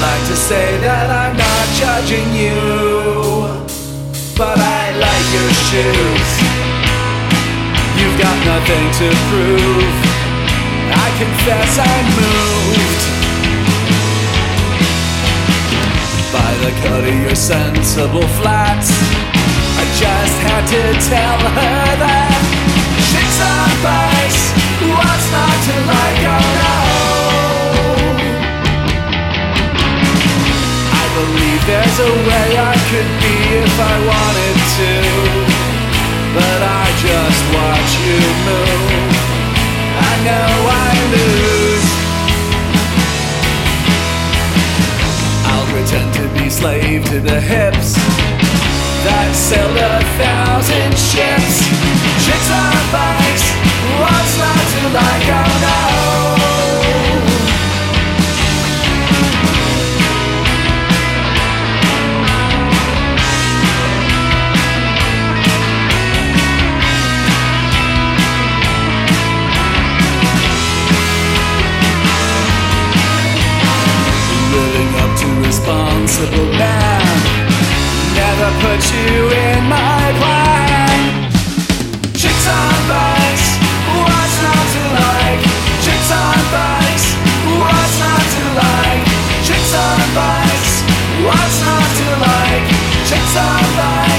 Like to say that I'm not judging you, but I like your shoes. You've got nothing to prove. I confess I'm moved by the cut of your sensible flats. I just had to tell her believe there's a way I could be if I wanted to, but I just watch you move. I know I lose. I'll pretend to be slave to the hips responsible man. Never put you in my plan. Chicks on bikes, what's not to like? Chicks on bikes, what's not to like? Chicks on bikes, what's not to like? Chicks on bikes.